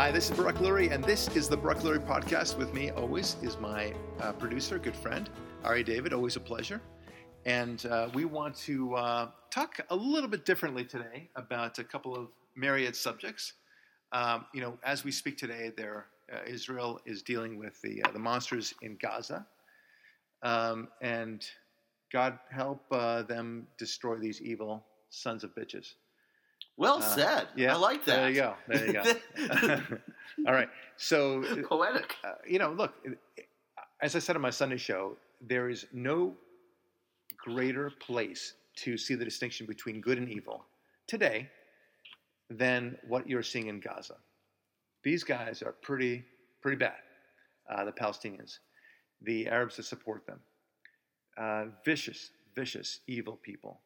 Hi, this is Barak Lurie, and this is the Barak Lurie podcast. With me, always, is my uh, producer, good friend, Ari David. Always a pleasure. And uh, we want to uh, talk a little bit differently today about a couple of myriad subjects. Um, you know, as we speak today, there uh, Israel is dealing with the uh, the monsters in Gaza, um, and God help uh, them destroy these evil sons of bitches. Well Uh, said. Yeah, I like that. There you go. There you go. All right. So, Poetic. uh, you know, look, as I said on my Sunday show, there is no greater place to see the distinction between good and evil today than what you're seeing in Gaza. These guys are pretty, pretty bad. Uh, the Palestinians, the Arabs that support them, uh, vicious, vicious, evil people,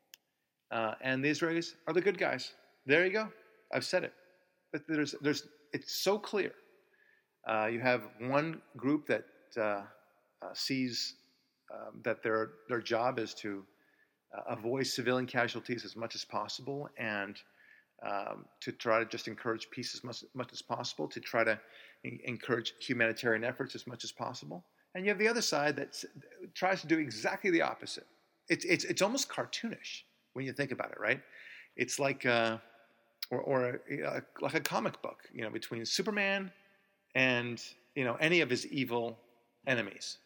uh, and the Israelis are the good guys. There you go. I've said it. But there's, there's, it's so clear. Uh, you have one group that uh, uh, sees um, that their their job is to uh, avoid civilian casualties as much as possible and um, to try to just encourage peace as much, much as possible, to try to en- encourage humanitarian efforts as much as possible. And you have the other side that tries to do exactly the opposite. It's, it's, it's almost cartoonish when you think about it, right? It's like, uh, or, or a, like a comic book, you know, between Superman and, you know, any of his evil enemies.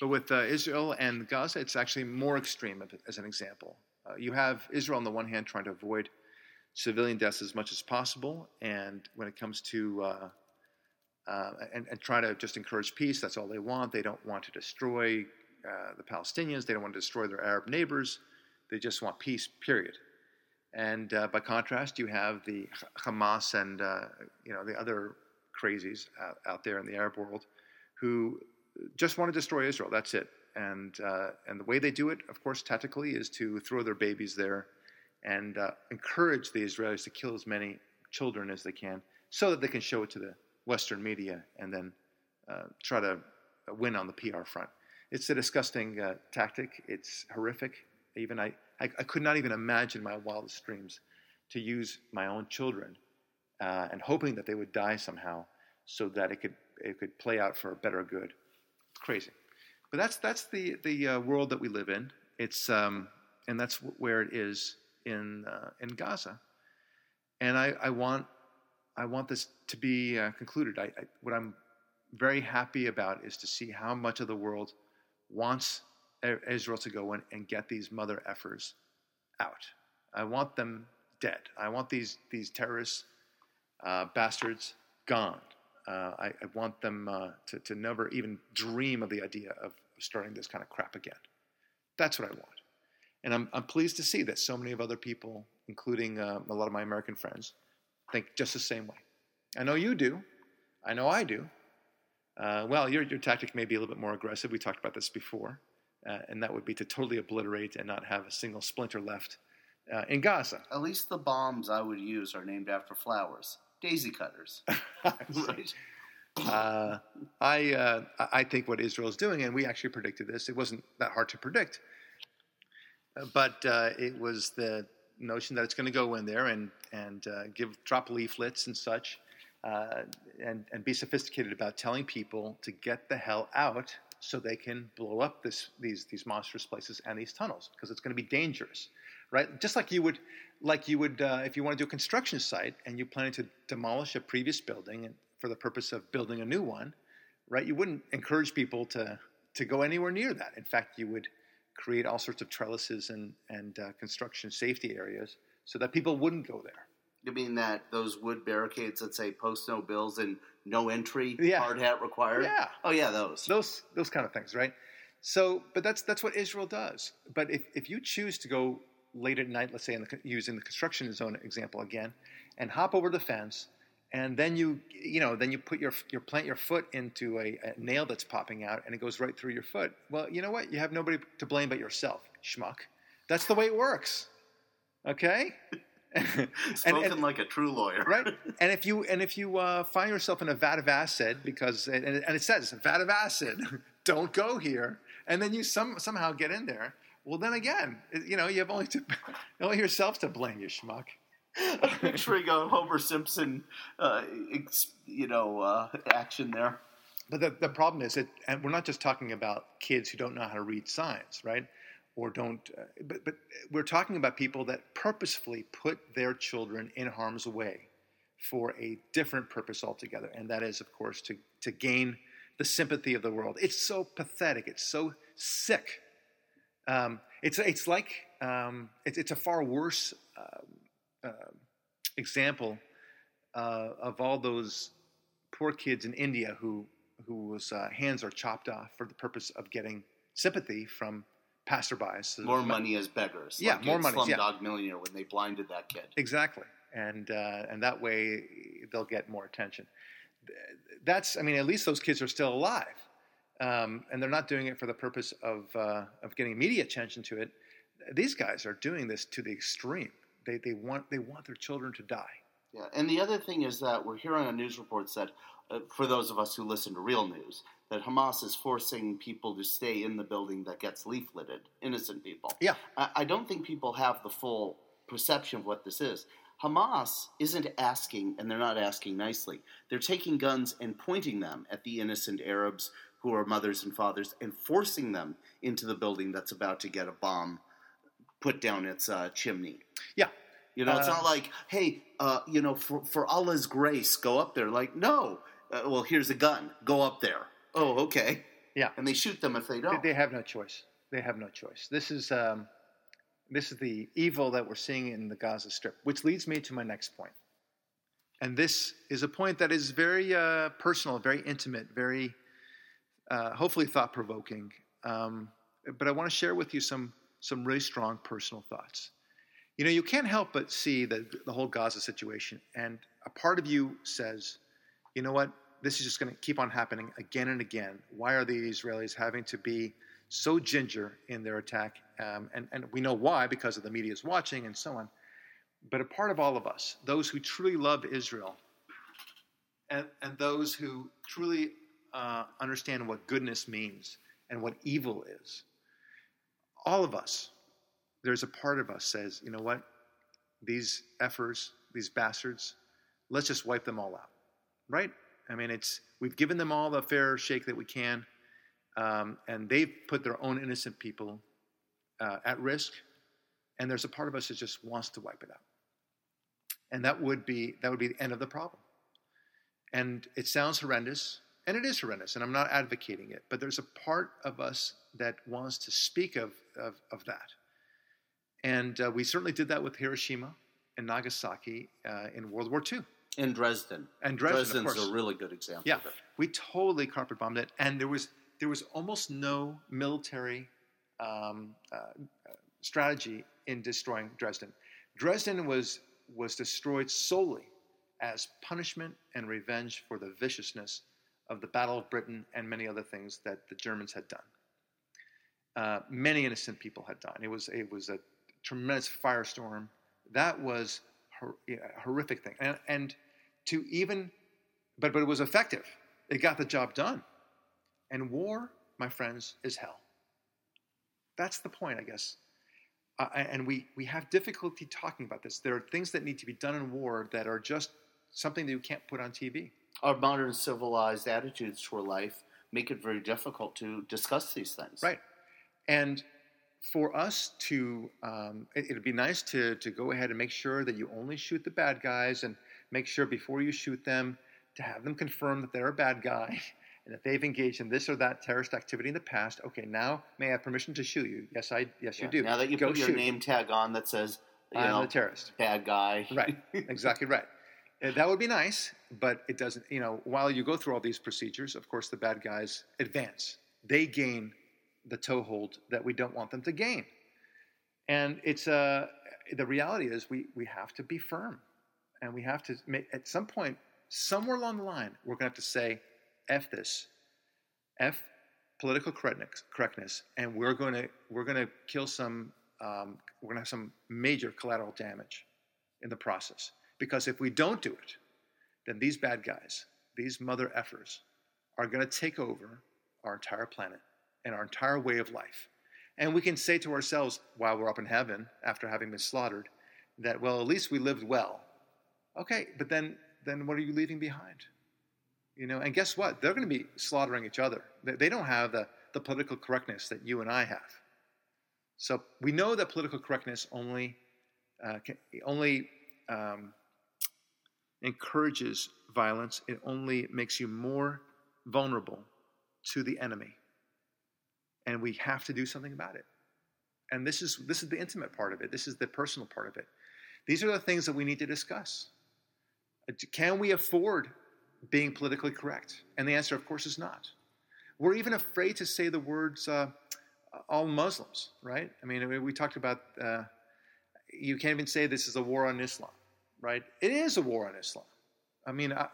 But with uh, Israel and Gaza, it's actually more extreme, as an example. Uh, you have Israel on the one hand trying to avoid civilian deaths as much as possible, and when it comes to uh, uh, and, and try to just encourage peace, that's all they want. They don't want to destroy uh, the Palestinians. They don't want to destroy their Arab neighbors. They just want peace. Period. And uh, by contrast, you have the Hamas and uh, you know the other crazies out, out there in the Arab world who just want to destroy Israel. That's it. And uh, and the way they do it, of course, tactically, is to throw their babies there and uh, encourage the Israelis to kill as many children as they can, so that they can show it to the Western media and then uh, try to win on the PR front. It's a disgusting uh, tactic. It's horrific. Even I, I, I, could not even imagine my wildest dreams to use my own children uh, and hoping that they would die somehow, so that it could it could play out for a better good. It's crazy, but that's that's the the uh, world that we live in. It's um, and that's where it is in uh, in Gaza. And I, I want I want this to be uh, concluded. I, I, what I'm very happy about is to see how much of the world wants Israel to go in and get these mother effers out. I want them dead. I want these these terrorists uh, bastards gone. Uh, I, I, want them uh, to, to never even dream of the idea of starting this kind of crap again. That's what I want. And I'm, I'm pleased to see that so many of other people, including uh, a lot of my American friends, think just the same way. I know you do. I know I do. Uh, well, your, your tactic may be a little bit more aggressive. We talked about this before. Uh, and that would be to totally obliterate and not have a single splinter left uh, in Gaza. At least the bombs I would use are named after flowers. Daisy cutters. right. Uh, I uh, I think what Israel is doing, and we actually predicted this. It wasn't that hard to predict, but uh, it was the notion that it's going to go in there and and uh, give drop leaflets and such, uh, and and be sophisticated about telling people to get the hell out so they can blow up this these these monstrous places and these tunnels because it's going to be dangerous, right? Just like you would like you would uh, if you want to do a construction site and you plan to demolish a previous building for the purpose of building a new one, right? You wouldn't encourage people to to go anywhere near that. In fact, you would create all sorts of trellises and and uh, construction safety areas so that people wouldn't go there. You mean that those wood barricades that say "post no bills" and "no entry," Yeah. hard hat required? Yeah. Oh yeah, those. those those kind of things, right? So, but that's that's what Israel does. But if, if you choose to go late at night, let's say in the, using the construction zone example again, and hop over the fence, and then you you know then you put your you plant your foot into a, a nail that's popping out, and it goes right through your foot. Well, you know what? You have nobody to blame but yourself, schmuck. That's the way it works. Okay. Spoken like a true lawyer. right? And if you and if you uh, find yourself in a vat of acid because and, it- and it says vat of acid, don't go here, and then you some somehow get in there. Well, then again, you know you have only to only yourself to blame, you schmuck. I'm picturing a Homer Simpson, uh, you know, uh, action there. But the, the problem is that, and we're not just talking about kids who don't know how to read signs, right? Or don't, uh, but, but we're talking about people that purposefully put their children in harm's way for a different purpose altogether. And that is, of course, to, to gain the sympathy of the world. It's so pathetic. It's so sick. Um, it's, it's like, um, it's, it's a far worse uh, uh, example uh, of all those poor kids in India who whose uh, hands are chopped off for the purpose of getting sympathy from passerbys. More money as beggars. Yeah, like more money. Slumdog Yeah. Millionaire when they blinded that kid. Exactly, and uh, and that way they'll get more attention. That's, I mean, at least those kids are still alive, um, and they're not doing it for the purpose of uh, of getting media attention to it. These guys are doing this to the extreme. They they want they want their children to die. Yeah, and the other thing is that we're hearing on news reports that, uh, for those of us who listen to real news, that Hamas is forcing people to stay in the building that gets leafleted, innocent people. Yeah. I, I don't think people have the full perception of what this is. Hamas isn't asking, and they're not asking nicely. They're taking guns and pointing them at the innocent Arabs who are mothers and fathers and forcing them into the building that's about to get a bomb put down its uh, chimney. Yeah. You know, it's Uh, not like, hey, uh, you know, for, for Allah's grace, go up there. Like, no. Uh, well, here's a gun. Go up there. Oh, okay. Yeah. And they shoot them if they They, don't. they have no choice. They have no choice. This is um, this is the evil that we're seeing in the Gaza Strip, which leads me to my next point. And this is a point that is very uh, personal, very intimate, very uh, hopefully thought provoking. Um, but I want to share with you some some really strong personal thoughts. You know, you can't help but see the the whole Gaza situation, and a part of you says, you know what? This is just going to keep on happening again and again. Why are the Israelis having to be so ginger in their attack? Um, and, and we know why because of the media's watching and so on. But a part of all of us, those who truly love Israel, and, and those who truly uh, understand what goodness means and what evil is, all of us, there's a part of us says, you know what? These effers, these bastards, let's just wipe them all out, right? I mean, it's we've given them all the fair shake that we can, um, and they've put their own innocent people uh, at risk. And there's a part of us that just wants to wipe it out, and that would be that would be the end of the problem. And it sounds horrendous, and it is horrendous, and I'm not advocating it, but there's a part of us that wants to speak of of, of that. And uh, we certainly did that with Hiroshima and Nagasaki uh, in World War II. In Dresden. And Dresden, of Dresden's a really good example Yeah, of it. we totally carpet bombed it, and there was there was almost no military um, uh, uh, strategy in destroying Dresden. Dresden was was destroyed solely as punishment and revenge for the viciousness of the Battle of Britain and many other things that the Germans had done. Uh, many innocent people had died. It was it was a tremendous firestorm. That was hor- a horrific thing, and, and to even, but but it was effective. It got the job done. And war, my friends, is hell. That's the point, I guess. Uh, and we we have difficulty talking about this. There are things that need to be done in war that are just something that you can't put on TV. Our modern civilized attitudes toward life make it very difficult to discuss these things. Right. And for us to, um, it, it'd be nice to, to go ahead and make sure that you only shoot the bad guys and make sure before you shoot them to have them confirm that they're a bad guy and that they've engaged in this or that terrorist activity in the past. Okay, now may I have permission to shoot you? Yes, I. Yes, Yeah. you do. Now that you go put your shoot. name tag on that says, you I'm know, the terrorist. bad guy. Right. exactly right. Uh, That would be nice, but it doesn't. You know, while you go through all these procedures, of course, the bad guys advance. They gain the toehold that we don't want them to gain, and it's uh, the reality is we we have to be firm, and we have to make at some point, somewhere along the line, we're going to have to say, "F this, F political correctness, correctness," and we're going to we're going to kill some. Um, we're going to have some major collateral damage in the process. Because if we don't do it, then these bad guys, these mother effers, are going to take over our entire planet and our entire way of life. And we can say to ourselves while we're up in heaven after having been slaughtered, that well, at least we lived well. Okay, but then then what are you leaving behind? You know, and guess what? They're going to be slaughtering each other. They, don't have the, the political correctness that you and I have. So we know that political correctness only uh, only um, encourages violence. It only makes you more vulnerable to the enemy, and we have to do something about it. And this is this is the intimate part of it. This is the personal part of it. These are the things that we need to discuss. Can we afford being politically correct? And the answer, of course, is not. We're even afraid to say the words uh, all Muslims, right? I mean, we talked about uh, you can't even say this is a war on Islam, right? It is a war on Islam. I mean, uh,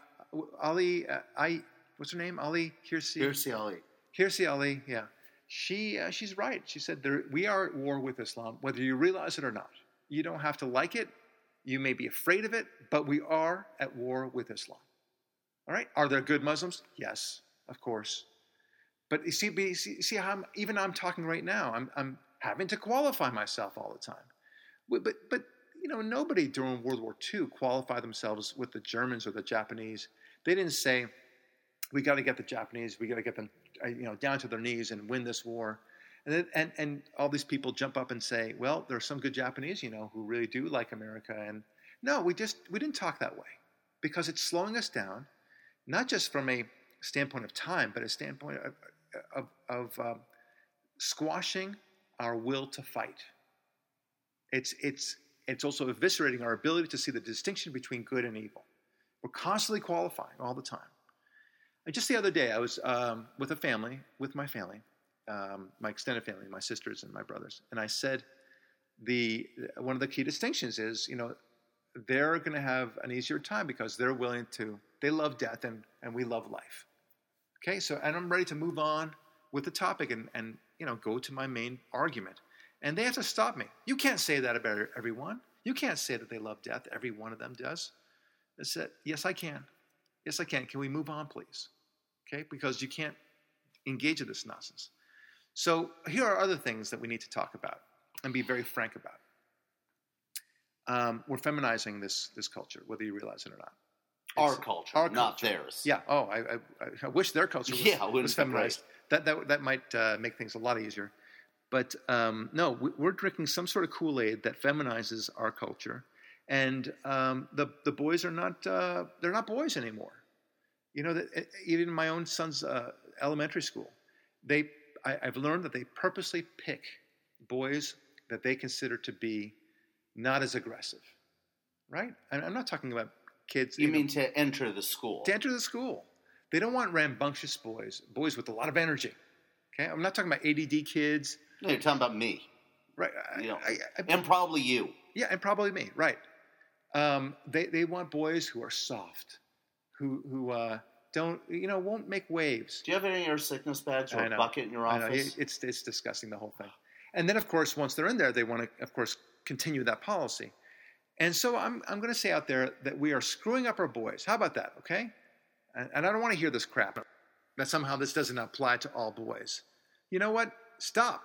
Ali, uh, I, what's her name? Ali Hirsi? Hirsi Ali. Hirsi Ali, yeah. She, uh, she's right. She said, there, we are at war with Islam, whether you realize it or not. You don't have to like it. You may be afraid of it, but we are at war with Islam. All right? Are there good Muslims? Yes, of course. But you see, you see, how I'm, even I'm talking right now, I'm, I'm having to qualify myself all the time. But, but, you know, nobody during World War II qualified themselves with the Germans or the Japanese. They didn't say, we got to get the Japanese, we got to get them, you know, down to their knees and win this war. And, then, and, and all these people jump up and say, well, there are some good Japanese, you know, who really do like America. And no, we just, we didn't talk that way because it's slowing us down, not just from a standpoint of time, but a standpoint of, of, of um, squashing our will to fight. It's, it's, it's also eviscerating our ability to see the distinction between good and evil. We're constantly qualifying all the time. Just the other day, I was um, with a family, with my family, um, my extended family, my sisters and my brothers, and I said, the one of the key distinctions is, you know, they're going to have an easier time because they're willing to, they love death and, and we love life. Okay, so and I'm ready to move on with the topic and, and you know go to my main argument. And they have to stop me. You can't say that about everyone. You can't say that they love death. Every one of them does. I said, yes, I can. Yes, I can. Can we move on, please? Okay, because you can't engage in this nonsense. So here are other things that we need to talk about and be very frank about. Um, we're feminizing this this culture, whether you realize it or not. Our culture, our not culture. theirs. Yeah. Oh, I, I, I, wish their culture was, yeah, was feminized. That, that, that might uh, make things a lot easier. But um, no, we're drinking some sort of Kool Aid that feminizes our culture, and um, the the boys are not uh, they're not boys anymore. You know that even in my own son's uh, elementary school, they I, I've learned that they purposely pick boys that they consider to be not as aggressive, right? I'm not talking about kids. You, you mean know, to enter the school? To enter the school. They don't want rambunctious boys, boys with a lot of energy. Okay, I'm not talking about ADD kids. No, you're talking about me. Right. You know, I, I, and probably you. Yeah, and probably me. Right. Um, they they want boys who are soft, who who uh, don't you know won't make waves. Do you have any air sickness bags or a bucket in your office? It's it's disgusting the whole thing. And then of course once they're in there, they want to of course continue that policy. And so I'm, I'm going to say out there that we are screwing up our boys. How about that, okay? And, and I don't want to hear this crap that somehow this doesn't apply to all boys. You know what? Stop,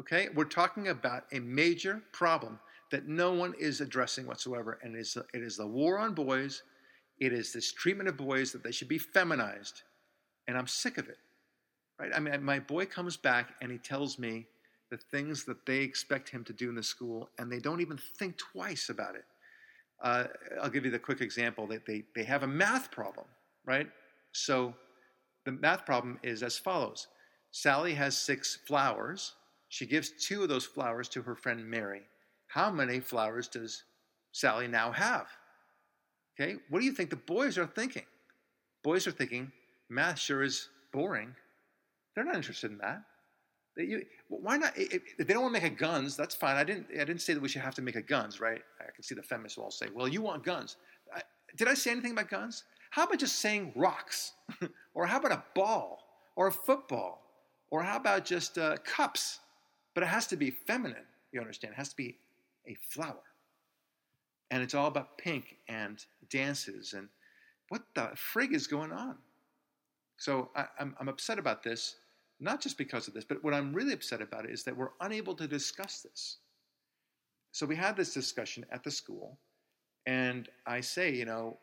okay? We're talking about a major problem that no one is addressing whatsoever, and it is, it is the war on boys. It is this treatment of boys that they should be feminized, and I'm sick of it. Right? I mean, my boy comes back and he tells me the things that they expect him to do in the school, and they don't even think twice about it. Uh, I'll give you the quick example that they, they have a math problem, right? So the math problem is as follows Sally has six flowers. She gives two of those flowers to her friend Mary. How many flowers does Sally now have? Okay, what do you think the boys are thinking? Boys are thinking, math sure is boring. They're not interested in that. You, why not? If they don't want to make a guns, that's fine. I didn't. I didn't say that we should have to make a guns, right? I can see the feminists will all say, "Well, you want guns." I, did I say anything about guns? How about just saying rocks, or how about a ball, or a football, or how about just uh, cups? But it has to be feminine. You understand? It has to be a flower, and it's all about pink and dances and what the frig is going on? So I, I'm, I'm upset about this not just because of this, but what I'm really upset about is that we're unable to discuss this. so we had this discussion at the school, and I say, you know,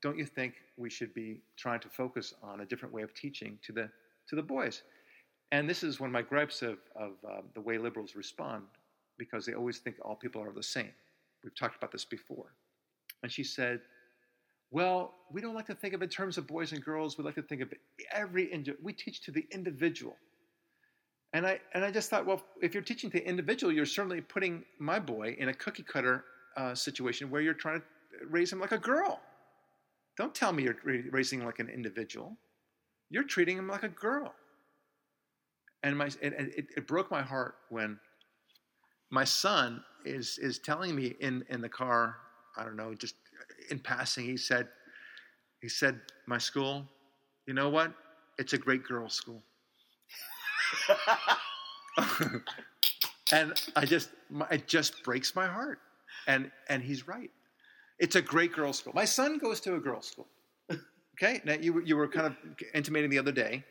don't you think we should be trying to focus on a different way of teaching to the to the boys? And this is one of my gripes of, of uh, the way liberals respond, because they always think all people are the same. We've talked about this before. And she said, well, we don't like to think of it in terms of boys and girls. We like to think of every, individual. we teach to the individual. And I, and I just thought, well, if you're teaching to the individual, you're certainly putting my boy in a cookie cutter uh, situation where you're trying to raise him like a girl. Don't tell me you're raising like an individual. You're treating him like a girl. And my, it, it, it broke my heart when my son is, is telling me in, in the car, I don't know, just in passing, he said, he said, my school, you know what? It's a great girls' school. and I just, it just breaks my heart. And, and he's right. It's a great girls' school. My son goes to a girls' school. Okay, now you, you were kind of intimating the other day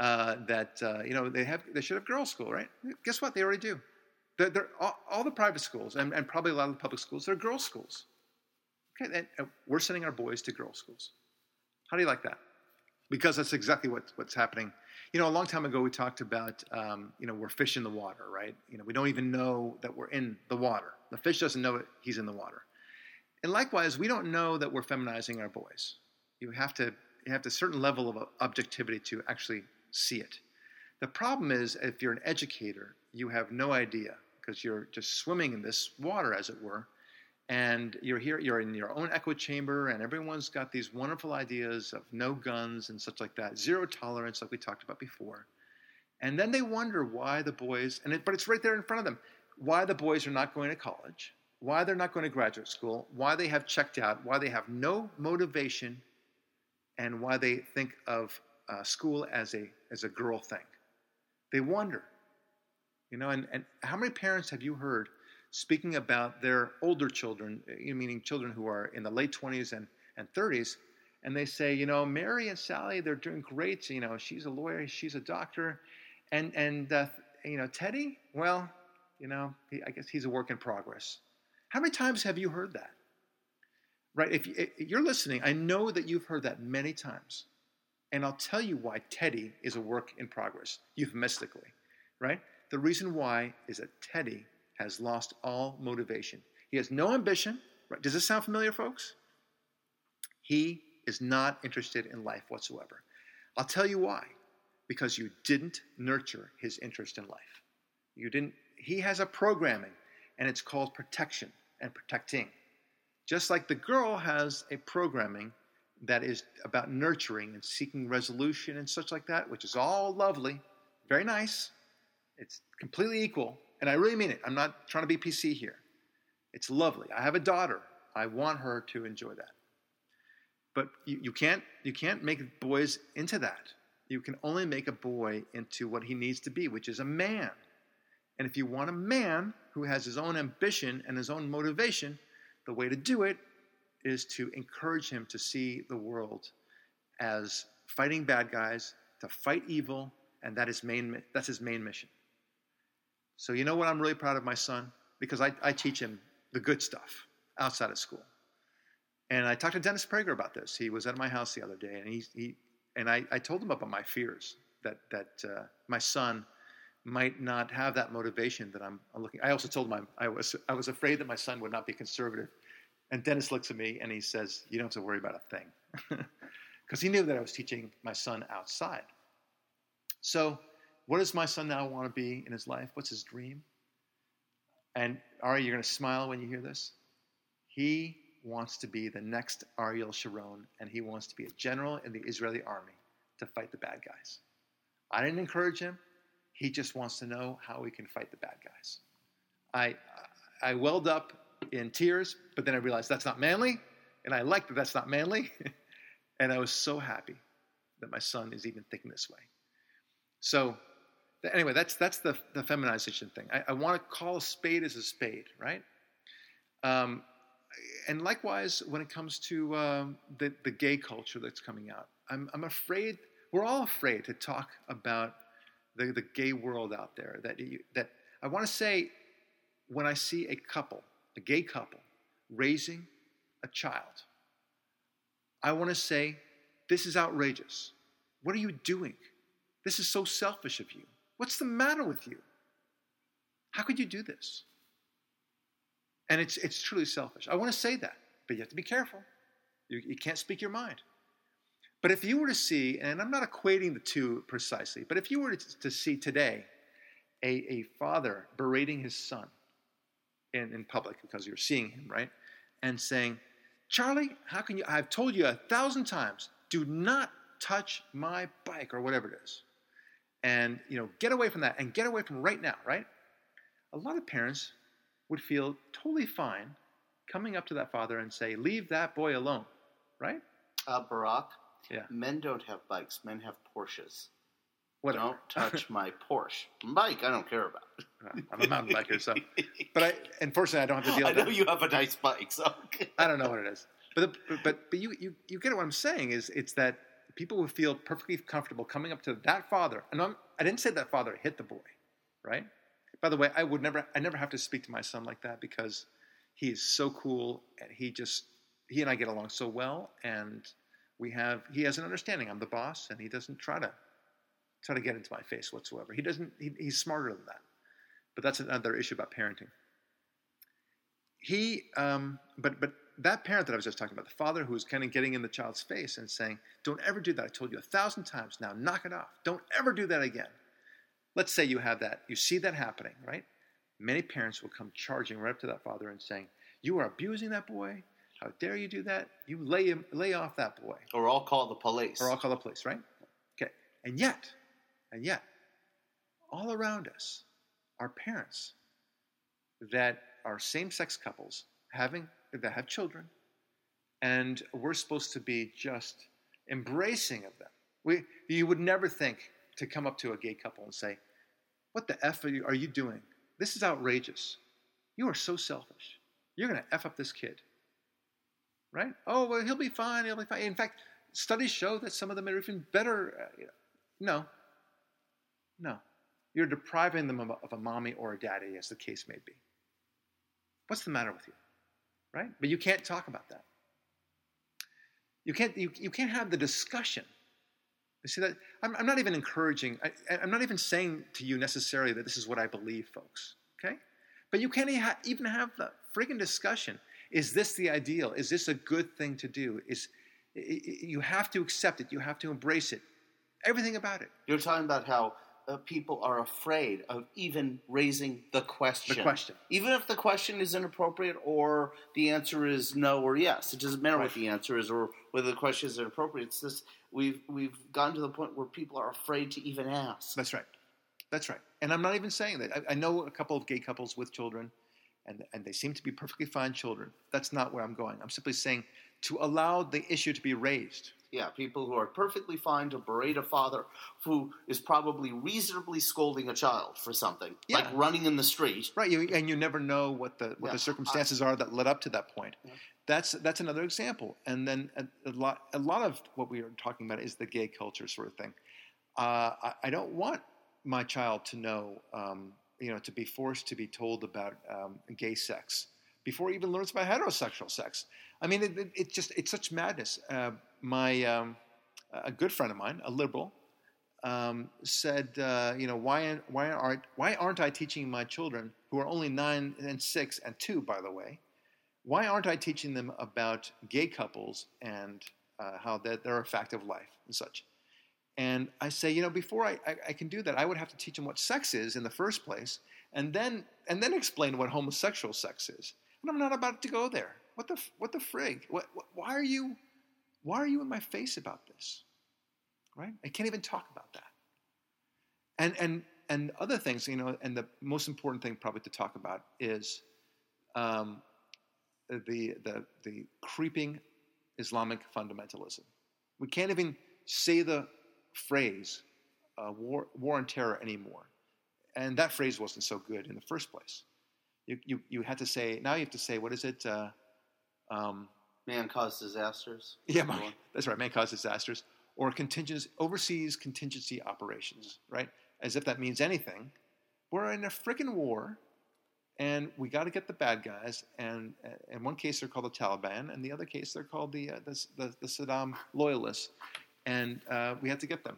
uh, that uh, you know they have they should have girls' school, right? Guess what? They already do. They're, they're all, all, the private schools and, and, probably a lot of the public schools they're girls' schools. Okay, and, and we're sending our boys to girls' schools. How do you like that? Because that's exactly what, what's happening. You know, a long time ago we talked about, um, you know, we're fish in the water, right? You know, we don't even know that we're in the water. The fish doesn't know it, he's in the water. And likewise, we don't know that we're feminizing our boys. You have to you have a certain level of objectivity to actually see it. The problem is, if you're an educator, you have no idea because you're just swimming in this water, as it were, and you're here, you're in your own echo chamber, and everyone's got these wonderful ideas of no guns and such like that, zero tolerance, like we talked about before. And then they wonder why the boys, and it, but it's right there in front of them, why the boys are not going to college, why they're not going to graduate school, why they have checked out, why they have no motivation, and why they think of uh, school as a as a girl thing. They wonder, you know. And, and how many parents have you heard speaking about their older children, uh, meaning children who are in the late 20s and, and 30s, and they say, you know, Mary and Sally, they're doing great. You know, she's a lawyer, she's a doctor, and and uh, you know, Teddy, well, you know, he, I guess he's a work in progress. How many times have you heard that? Right? If, you, if you're listening, I know that you've heard that many times, and I'll tell you why Teddy is a work in progress, euphemistically, right? The reason why is that Teddy has lost all motivation. He has no ambition. Right? Does this sound familiar, folks? He is not interested in life whatsoever. I'll tell you why. Because you didn't nurture his interest in life. You didn't. He has a programming, and it's called protection and protecting. Just like the girl has a programming that is about nurturing and seeking resolution and such like that, which is all lovely, very nice. It's completely equal. And I really mean it. I'm not trying to be PC here. It's lovely. I have a daughter. I want her to enjoy that. But you, you, can't, you can't make boys into that. You can only make a boy into what he needs to be, which is a man. And if you want a man who has his own ambition and his own motivation, the way to do it is to encourage him to see the world as fighting bad guys, to fight evil, and that is main, that's his main mission. So, you know what? I'm really proud of my son because I, I teach him the good stuff outside of school. And I talked to Dennis Prager about this. He was at my house the other day, and he, he and I, I told him about my fears that that uh, my son might not have that motivation that I'm, I'm looking. I also told him I'm, I was I was afraid that my son would not be conservative. And Dennis looks at me and he says, "You don't have to worry about a thing," because he knew that I was teaching my son outside. So what does my son now want to be in his life? What's his dream? And Ari, you're going to smile when you hear this. He wants to be the next Ariel Sharon, and he wants to be a general in the Israeli army to fight the bad guys. I didn't encourage him. He just wants to know how we can fight the bad guys. I, I welled up in tears, but then I realized that's not manly, and I like that that's not manly. and I was so happy that my son is even thinking this way. So anyway, that's that's the the feminization thing. I, I want to call a spade as a spade, right? Um, and likewise, when it comes to um, the the gay culture that's coming out, I'm I'm afraid we're all afraid to talk about the the gay world out there. That you, that I want to say, when I see a couple, a gay couple, raising a child, I want to say, this is outrageous. What are you doing? This is so selfish of you. What's the matter with you? How could you do this? And it's, it's truly selfish. I want to say that, but you have to be careful. You, you can't speak your mind. But if you were to see, and I'm not equating the two precisely, but if you were to, to see today a, a father berating his son in, in public because you're seeing him, right? And saying, Charlie, how can you? I've told you a thousand times, do not touch my bike or whatever it is. And, you know, get away from that and get away from right now, right? A lot of parents would feel totally fine coming up to that father and say, leave that boy alone, right? Uh, Barak, Yeah. men don't have bikes, men have Porsches. Whatever. Don't touch my Porsche. Bike, I don't care about. I'm a mountain biker, so. But I, unfortunately, I don't have to deal I with know that. you have a nice bike, so. I don't know what it is. But, the, but, but you, you, you get what I'm saying is it's that people would feel perfectly comfortable coming up to that father. And I'm, I didn't say that father hit the boy, right? By the way, I would never, I never have to speak to my son like that because he is so cool and he just, he and I get along so well. And we have, he has an understanding. I'm the boss and he doesn't try to, try to get into my face whatsoever. He doesn't, he, he's smarter than that. But that's another issue about parenting. He, um, but, but that parent that I was just talking about, the father who's kind of getting in the child's face and saying, Don't ever do that. I told you a thousand times. Now knock it off. Don't ever do that again. Let's say you have that, you see that happening, right? Many parents will come charging right up to that father and saying, You are abusing that boy. How dare you do that? You lay him, lay off that boy. Or I'll call the police. Or I'll call the police, right? Okay. And yet, and yet, all around us are parents that are same sex couples having that have children, and we're supposed to be just embracing of them. We, you would never think to come up to a gay couple and say, What the F are you, are you doing? This is outrageous. You are so selfish. You're going to F up this kid. Right? Oh, well, he'll be fine. He'll be fine. In fact, studies show that some of them are even better. Uh, you know. No. No. You're depriving them of a, of a mommy or a daddy, as the case may be. What's the matter with you? Right? But you can't talk about that. You can't, you, you can't have the discussion. You see that? I'm, I'm not even encouraging, I, I'm not even saying to you necessarily that this is what I believe, folks. Okay? But you can't even have the friggin' discussion. Is this the ideal? Is this a good thing to do? Is you have to accept it. You have to embrace it. Everything about it. You're talking about how uh, people are afraid of even raising the question. The question. Even if the question is inappropriate or the answer is no or yes. It doesn't matter Right. what the answer is or whether the question is inappropriate. It's just we've we've gotten to the point where people are afraid to even ask. That's right. That's right. And I'm not even saying that. I, I know a couple of gay couples with children, and, and they seem to be perfectly fine children. That's not where I'm going. I'm simply saying to allow the issue to be raised. Yeah, people who are perfectly fine to berate a father who is probably reasonably scolding a child for something, Yeah. like running in the street. Right, you, and you never know what the what Yeah. the circumstances are that led up to that point. Yeah. That's that's another example. And then a, a lot a lot of what we are talking about is the gay culture sort of thing. Uh, I, I don't want my child to know, um, you know, to be forced to be told about um, gay sex before he even learns about heterosexual sex. I mean, it, it, it just it's such madness. Uh, my um, a good friend of mine, a liberal, um, said, uh, you know, why why aren't why aren't I teaching my children who are only nine and six and two, by the way, why aren't I teaching them about gay couples and uh, how that they're a fact of life and such? And I say, you know, before I, I, I can do that, I would have to teach them what sex is in the first place, and then and then explain what homosexual sex is. And I'm not about to go there. What the what the frig? What, what why are you why are you in my face about this? Right? I can't even talk about that. And and and other things, you know, and the most important thing probably to talk about is um, the the the creeping Islamic fundamentalism. We can't even say the phrase uh, war, war on terror anymore. And that phrase wasn't so good in the first place. You, you, you had to say, now you have to say, what is it? Uh, um, Man caused disasters. yeah, man, that's right, man caused disasters. Or contingency, overseas contingency operations, right? As if that means anything. We're in a freaking war, and we got to get the bad guys. And in one case, they're called the Taliban, and the other case, they're called the uh, the, the, the, Saddam loyalists. And uh, we had to get them.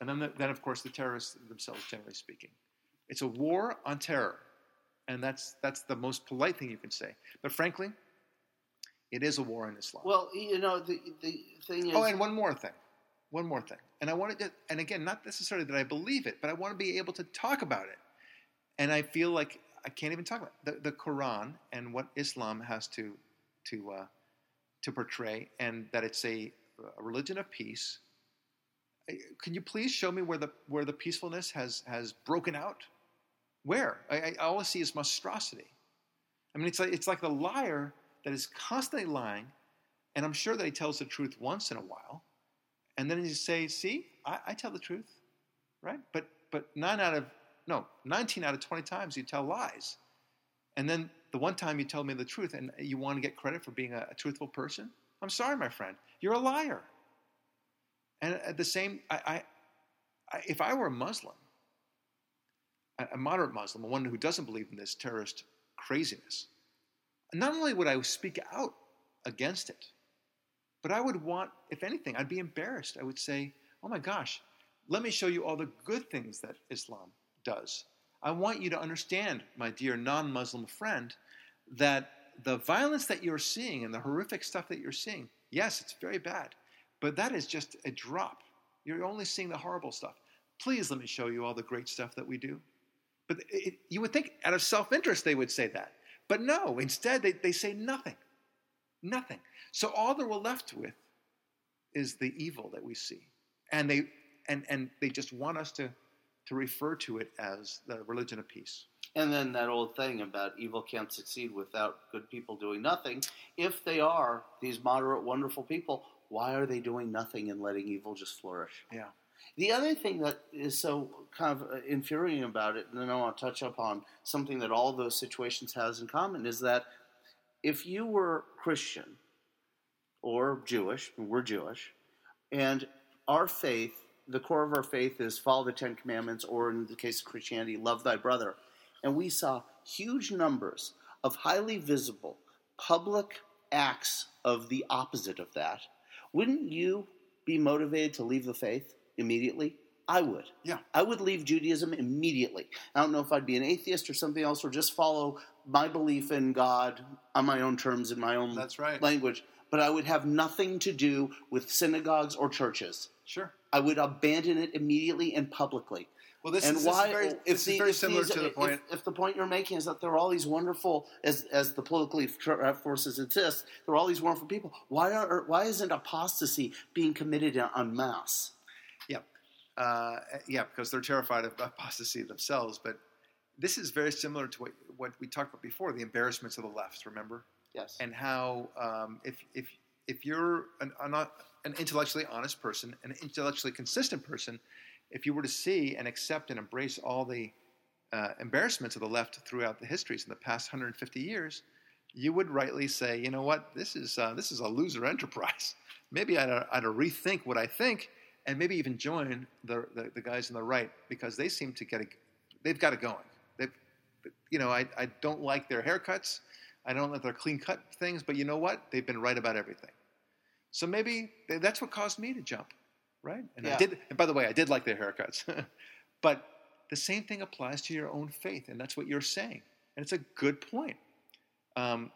And then, the, then of course, the terrorists themselves, generally speaking. It's a war on terror, and that's that's the most polite thing you can say. But frankly, it is a war on Islam. Well, you know, the the thing is. Oh, and one more thing, one more thing, and I wanted to, and again, not necessarily that I believe it, but I want to be able to talk about it. And I feel like I can't even talk about it. the the Quran and what Islam has to to uh, to portray, and that it's a, a religion of peace. Can you please show me where the where the peacefulness has has broken out? Where I, I always see is monstrosity. I mean, it's like it's like the liar that is constantly lying, and I'm sure that he tells the truth once in a while, and then he say, "See, I, I tell the truth, right?" But but nine out of no, 19 out of 20 times you tell lies. And then the one time you tell me the truth and you want to get credit for being a, a truthful person, I'm sorry, my friend. You're a liar. And at the same, I, I, I, if I were a Muslim, a, a moderate Muslim, one who doesn't believe in this terrorist craziness, not only would I speak out against it, but I would want, if anything, I'd be embarrassed. I would say, oh my gosh, let me show you all the good things that Islam does. I want you to understand, my dear non Muslim friend, that the violence that you're seeing and the horrific stuff that you're seeing, yes, it's very bad, but that is just a drop. You're only seeing the horrible stuff. Please let me show you all the great stuff that we do. But it, you would think out of self interest they would say that. But no, instead they, they say nothing. Nothing. So all that we're left with is the evil that we see. And they and and they just want us to to refer to it as the religion of peace. And then that old thing about evil can't succeed without good people doing nothing. If they are these moderate, wonderful people, why are they doing nothing and letting evil just flourish? Yeah. The other thing that is so kind of uh, infuriating about it, and then I want to touch upon something that all those situations has in common, is that if you were Christian or Jewish, we're Jewish, and our faith the core of our faith is follow the Ten Commandments, or in the case of Christianity, love thy brother. And we saw huge numbers of highly visible public acts of the opposite of that. Wouldn't you be motivated to leave the faith immediately? I would. Yeah. I would leave Judaism immediately. I don't know if I'd be an atheist or something else, or just follow my belief in God on my own terms in my own That's right. language. But I would have nothing to do with synagogues or churches. Sure. I would abandon it immediately and publicly. Well, this and is, why? this is very, if this the, is very similar these, to the point. If, the point you're making is that there are all these wonderful, as as the politically uh, forces exist, there are all these wonderful people. Why are why isn't apostasy being committed en masse? Yeah, uh, yeah, because they're terrified of apostasy themselves. But this is very similar to what what we talked about before: the embarrassments of the left. Remember? Yes. And how um, if if if you're an, an, an intellectually honest person, an intellectually consistent person, if you were to see and accept and embrace all the uh, embarrassments of the left throughout the histories in the past 150 years, you would rightly say, you know what, this is uh, this is a loser enterprise. Maybe I'd, I'd rethink what I think, and maybe even join the, the, the guys on the right because they seem to get it. They've got it going. They've, you know, I, I don't like their haircuts. I don't like their clean cut things, but you know what? They've been right about everything. So maybe that's what caused me to jump, right? And yeah. I did. And by the way, I did like their haircuts, but the same thing applies to your own faith, and that's what you're saying, and it's a good point. Um,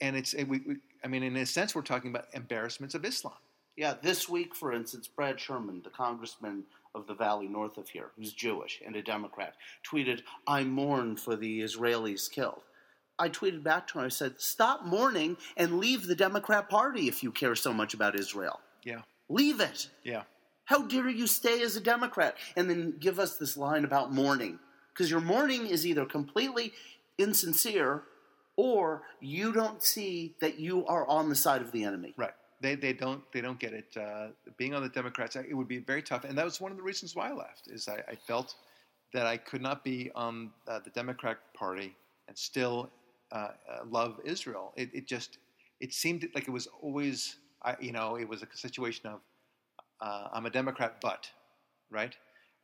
and it's we, we, I mean, in a sense, we're talking about embarrassments of Islam. Yeah, this week, for instance, Brad Sherman, the congressman of the valley north of here, who's mm. Jewish and a Democrat, tweeted, "I mourn for the Israelis killed." I tweeted back to him. I said, "Stop mourning and leave the Democrat Party if you care so much about Israel. Yeah, leave it. Yeah. How dare you stay as a Democrat and then give us this line about mourning? Because your mourning is either completely insincere or you don't see that you are on the side of the enemy. Right. They, they don't they don't get it. Uh, being on the Democrats, it would be very tough, and that was one of the reasons why I left. Is I, I felt that I could not be on uh, the Democrat Party and still uh, uh, love Israel. It, it, just it seemed like it was always I, you know it was a situation of uh, I'm a Democrat, but right.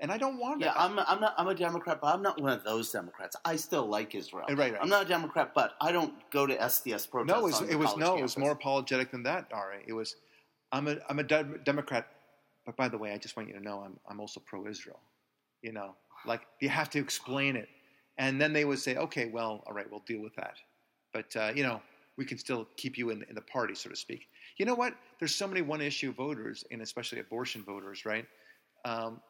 And I don't want that. Yeah, it. I'm, I'm not. I'm a Democrat, but I'm not one of those Democrats. I still like Israel. Right, right. I'm not a Democrat, but I don't go to SDS protests. no, it was, it was no, it was more apologetic than that, Ari. It was, I'm a I'm a de- Democrat, but by the way, I just want you to know I'm I'm also pro-Israel. You know, like you have to explain it, and then they would say, okay, well, all right, we'll deal with that, but uh, you know, we can still keep you in in the party, so to speak. You know what? There's so many one-issue voters, and especially abortion voters, right? Um,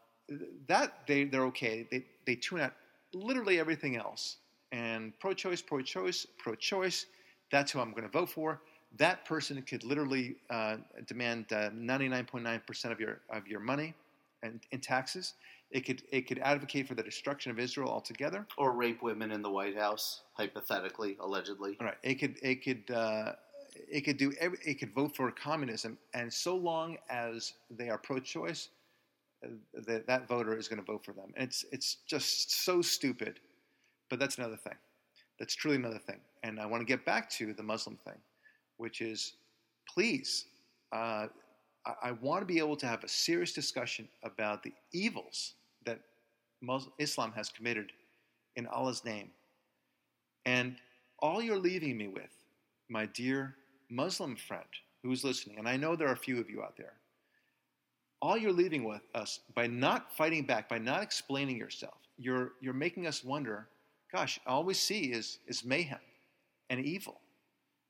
that they they're okay. They they tune out literally everything else. And pro-choice, pro-choice, pro-choice. That's who I'm going to vote for. That person could literally uh, demand uh, 99.9% of your of your money and in taxes. It could it could advocate for the destruction of Israel altogether. or rape women in the White House, hypothetically, allegedly. All right. It could it could uh, it could do every, it could vote for communism, and so long as they are pro-choice, that that voter is going to vote for them. And it's it's just so stupid. But that's another thing. That's truly another thing. And I want to get back to the Muslim thing, which is, please, uh, I, I want to be able to have a serious discussion about the evils that Mus- Islam has committed in Allah's name. And all you're leaving me with, my dear Muslim friend who's listening, and I know there are a few of you out there, all you're leaving with us by not fighting back, by not explaining yourself, you're, you're making us wonder gosh, all we see is, is mayhem and evil.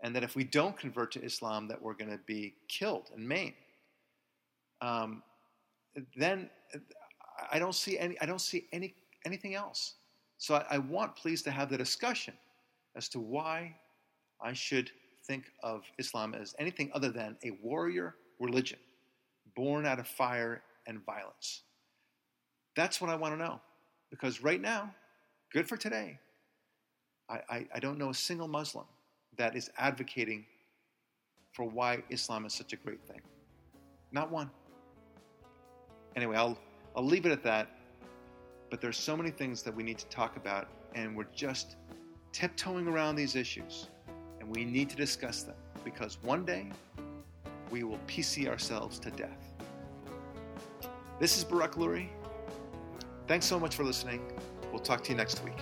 And that if we don't convert to Islam, that we're going to be killed and maimed. Um, then I don't see any. I don't see any anything else. So I, I want, please, to have the discussion as to why I should think of Islam as anything other than a warrior religion, born out of fire and violence. That's what I want to know, because right now, good for today. I, I, I don't know a single Muslim that is advocating for why Islam is such a great thing. Not one. Anyway, I'll, I'll leave it at that. But there's so many things that we need to talk about, and we're just tiptoeing around these issues. And we need to discuss them because one day we will PC ourselves to death. This is Barak Lurie. Thanks so much for listening. We'll talk to you next week.